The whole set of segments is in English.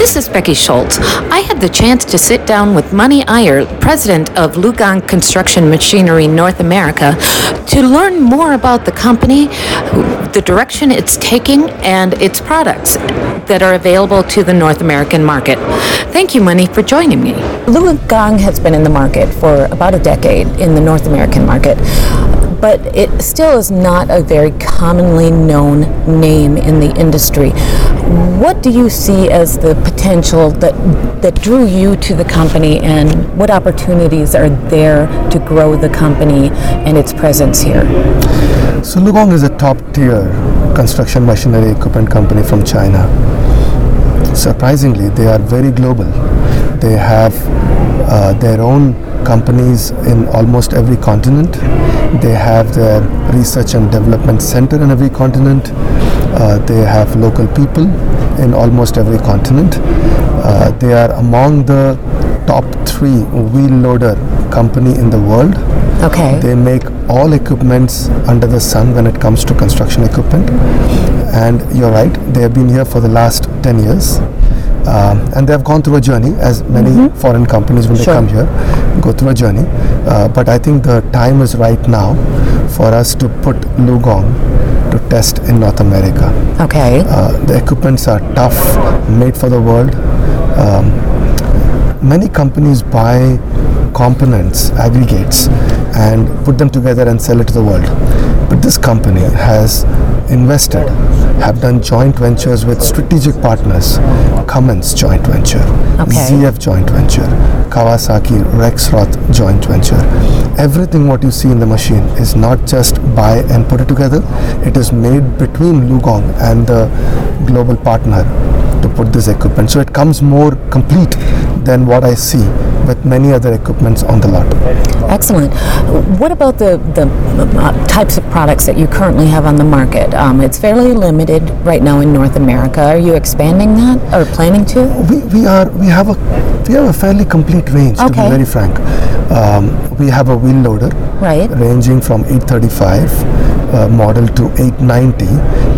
This is Becky Schultz. I had the chance to sit down with Mani Iyer, president of LiuGong Construction Machinery North America, to learn more about the company, the direction it's taking, and its products that are available to the North American market. Thank you, Mani, for joining me. LiuGong has been in the market for about a decade in the North American market but it still is not a very commonly known name in the industry. What do you see as the potential that that drew you to the company, and what opportunities are there to grow the company and its presence here? So LiuGong is a top-tier construction machinery equipment company from China. Surprisingly, they are very global. They have uh, their own companies in almost every continent. They have their research and development center in every continent. Uh, they have local people in almost every continent. Uh, they are among the top three wheel loader company in the world. Okay. They make all equipments under the sun when it comes to construction equipment. And you're right, they have been here for the last 10 years. Um, and they have gone through a journey, as many mm-hmm. foreign companies when sure. they come here go through a journey. Uh, but I think the time is right now for us to put LiuGong to test in North America. Okay. Uh, the equipments are tough, made for the world. Um, many companies buy components, aggregates, and put them together and sell it to the world. But this company has invested, have done joint ventures with strategic partners, Cummins joint venture, okay. ZF joint venture, Kawasaki Rexroth joint venture. Everything what you see in the machine is not just buy and put it together, it is made between LiuGong and the global partner to put this equipment. So it comes more complete than what I see with many other equipments on the lot. Excellent. What about the, the uh, types of products that you currently have on the market? Um, it's fairly limited right now in North America. Are you expanding that or planning to? We, we are we have a we have a fairly complete range okay. to be very frank. Um, we have a wheel loader right. ranging from 835 uh, model to 890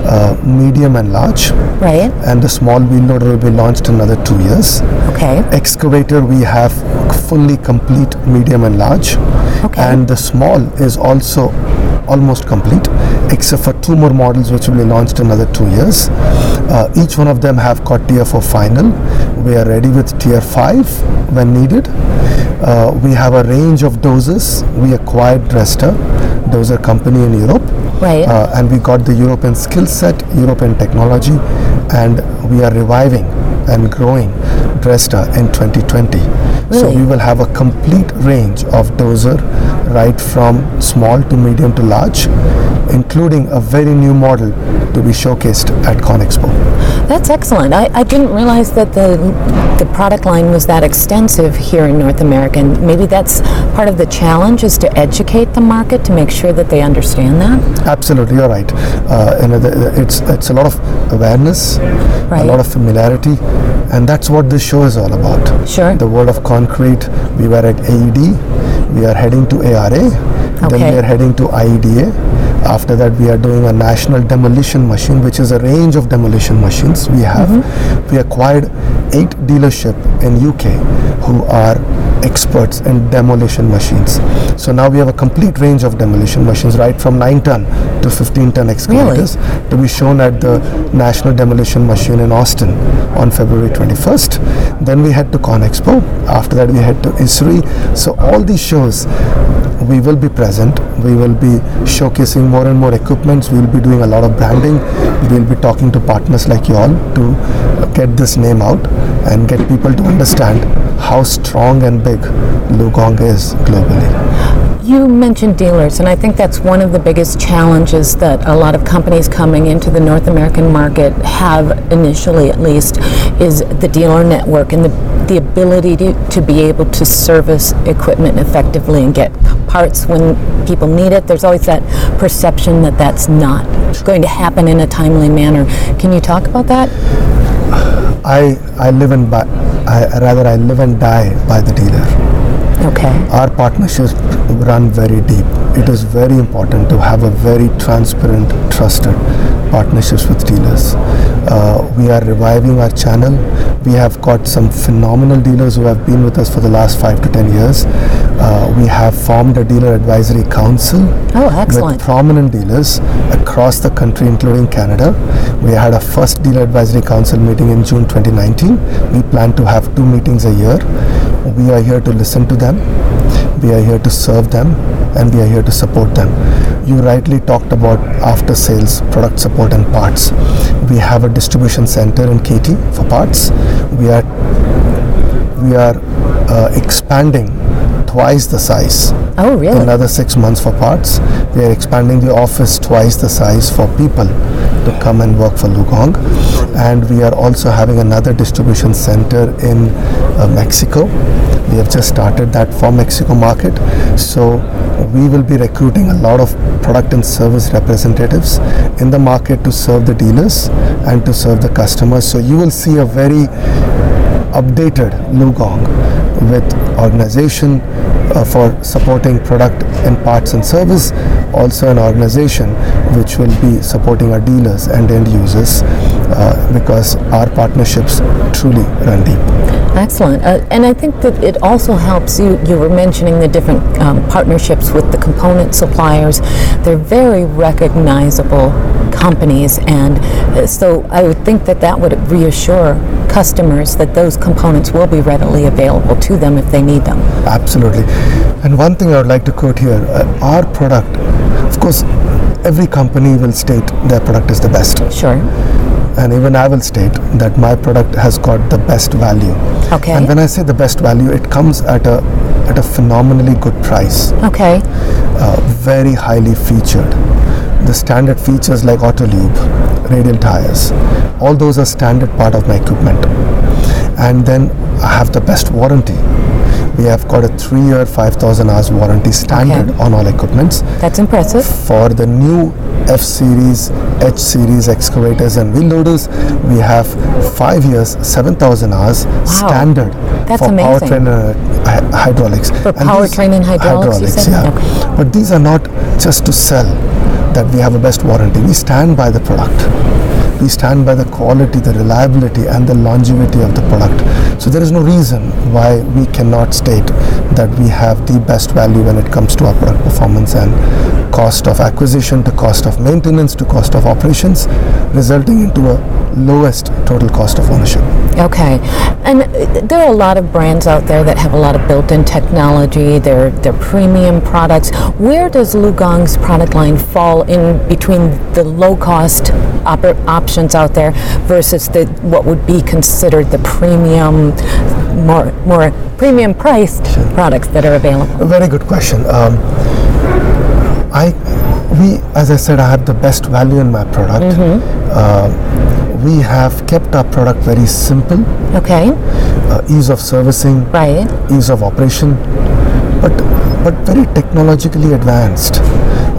uh, medium and large. Right. And the small wheel loader will be launched in another two years. Okay. Excavator we have fully complete medium and large. Okay. and the small is also almost complete except for two more models which will be launched in another two years. Uh, each one of them have got tier 4 final. We are ready with tier 5 when needed. Uh, we have a range of doses. We acquired Dressta, dozer company in Europe. Right. Uh, and we got the European skill set, European technology, and we are reviving and growing Dressta in 2020. Really? So we will have a complete range of dozer right from small to medium to large, including a very new model to be showcased at ConExpo. That's excellent. I, I didn't realize that the the product line was that extensive here in North America. And maybe that's part of the challenge is to educate the market to make sure that they understand that. Absolutely, you're right. Uh, you know, the, it's it's a lot of awareness, right. a lot of familiarity, and that's what this show is all about. Sure. The world of concrete. We were at AED. We are heading to ARA. Okay. Then we are heading to IEDA after that, we are doing a national demolition machine, which is a range of demolition machines we have. Mm-hmm. We acquired eight dealership in UK who are experts in demolition machines. So now we have a complete range of demolition machines, right from 9 ton to 15 ton excavators, really? to be shown at the National Demolition Machine in Austin on February 21st. Then we head to ConExpo. After that, we head to ISRI. So all these shows we will be present. We will be showcasing more and more equipments. We will be doing a lot of branding. We will be talking to partners like you all to get this name out and get people to understand how strong and big LiuGong is globally. You mentioned dealers, and I think that's one of the biggest challenges that a lot of companies coming into the North American market have initially, at least, is the dealer network and the, the ability to, to be able to service equipment effectively and get parts when people need it. There's always that perception that that's not going to happen in a timely manner. Can you talk about that? I I live and by, I rather I live and die by the dealer. Okay. Our partnerships run very deep. It is very important to have a very transparent, trusted partnerships with dealers. Uh, we are reviving our channel. We have got some phenomenal dealers who have been with us for the last five to ten years. Uh, we have formed a dealer advisory council Oh, excellent. with prominent dealers across the country, including Canada. We had a first dealer advisory council meeting in June 2019. We plan to have two meetings a year. We are here to listen to them. We are here to serve them, and we are here to support them. You rightly talked about after sales, product support, and parts. We have a distribution center in Katy for parts. We are we are uh, expanding twice the size Oh, really? another six months for parts. We are expanding the office twice the size for people to come and work for LiuGong. And we are also having another distribution center in uh, Mexico. We have just started that for Mexico market. So we will be recruiting a lot of product and service representatives in the market to serve the dealers and to serve the customers. So you will see a very updated LiuGong with organization uh, for supporting product and parts and service, also an organization which will be supporting our dealers and end users uh, because our partnerships truly run deep. Excellent. Uh, and I think that it also helps you. You were mentioning the different um, partnerships with the component suppliers. They're very recognizable companies, and uh, so I would think that that would reassure customers that those components will be readily available to them if they need them. Absolutely. And one thing I would like to quote here uh, our product, of course, every company will state their product is the best. Sure. And even I will state that my product has got the best value. Okay. And when I say the best value, it comes at a at a phenomenally good price, Okay. uh, very highly featured. The standard features like auto lube, radial tires, all those are standard part of my equipment. And then I have the best warranty. We have got a three-year, 5,000 hours warranty standard Okay. on all equipments That's impressive. for the new F series, H series excavators and wheel loaders, we have five years, 7,000 hours standard That's for amazing. powertrain and uh, hy- hydraulics. For And powertrain and hydraulics, said? yeah. Okay. But these are not just to sell that we have a best warranty. We stand by the product. We stand by the quality, the reliability, and the longevity of the product. So there is no reason why we cannot state that we have the best value when it comes to our product performance and cost of acquisition to cost of maintenance to cost of operations, resulting into a lowest total cost of ownership. Okay, and uh, there are a lot of brands out there that have a lot of built-in technology. They're they're premium products. Where does LiuGong's product line fall in between the low-cost oper- options out there versus the what would be considered the premium, more more premium-priced products that are available? A very good question. Um, I, we, as I said, I have the best value in my product. Uh, we have kept our product very simple, Okay, uh, ease of servicing, right. ease of operation, but but very technologically advanced.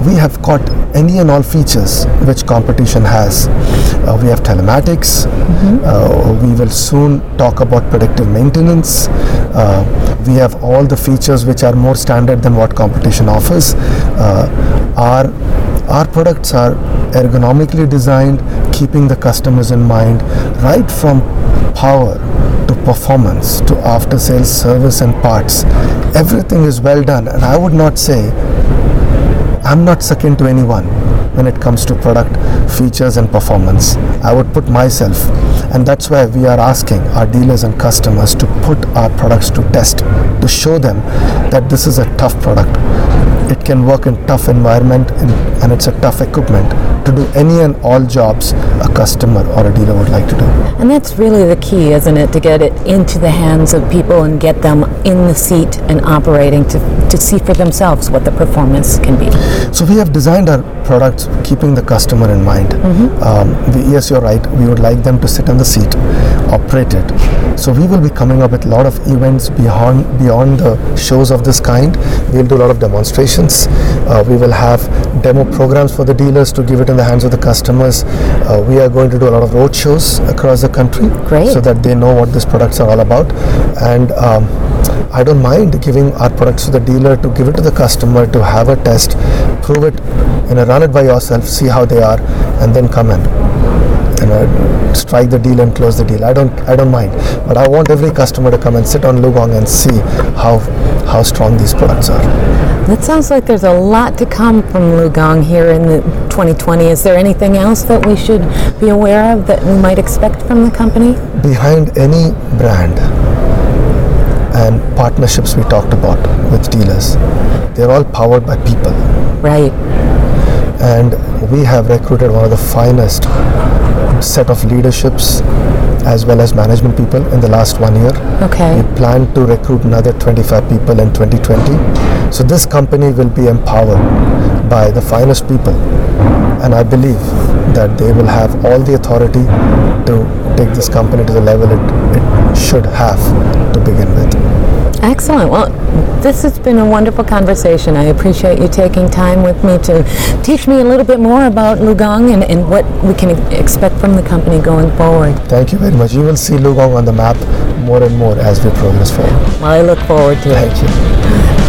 We have got any and all features which competition has. Uh, we have telematics. Uh, we will soon talk about predictive maintenance. Uh, we have all the features which are more standard than what competition offers. Uh, our our products are ergonomically designed, keeping the customers in mind, right from power to performance to after sales service and parts. Everything is well done, and I would not say I'm not second to anyone when it comes to product features and performance. I would put myself, and that's why we are asking our dealers and customers to put our products to test to show them that this is a tough product. It can work in tough environment and, and it's a tough equipment to do any and all jobs a customer or a dealer would like to do. And that's really the key, isn't it? To get it into the hands of people and get them in the seat and operating to, to see for themselves what the performance can be. So we have designed our products keeping the customer in mind. Um, we, yes, you're right. We would like them to sit in the seat, operate it. So we will be coming up with a lot of events beyond beyond the shows of this kind. We'll do a lot of demonstrations. Uh, we will have demo programs for the dealers to give it in the hands of the customers. Uh, we are going to do a lot of road shows across the country, Great. so that they know what these products are all about. And um, I don't mind giving our products to the dealer to give it to the customer to have a test, prove it, you know, run it by yourself, see how they are, and then come in you know, strike the deal and close the deal. I don't, I don't mind. But I want every customer to come and sit on LiuGong and see how, how strong these products are. That sounds like there's a lot to come from LiuGong here in the 2020. Is there anything else that we should be aware of that we might expect from the company? Behind any brand and partnerships we talked about with dealers, they're all powered by people. Right. And we have recruited one of the finest set of leaderships as well as management people in the last one year. Okay. We plan to recruit another 25 people in 2020. So this company will be empowered by the finest people, and I believe that they will have all the authority to take this company to the level it, it should have to begin with. Excellent. Well, this has been a wonderful conversation. I appreciate you taking time with me to teach me a little bit more about LiuGong and, and what we can expect from the company going forward. Thank you very much. You will see LiuGong on the map more and more as we progress forward. Well, I look forward to it. Thank you.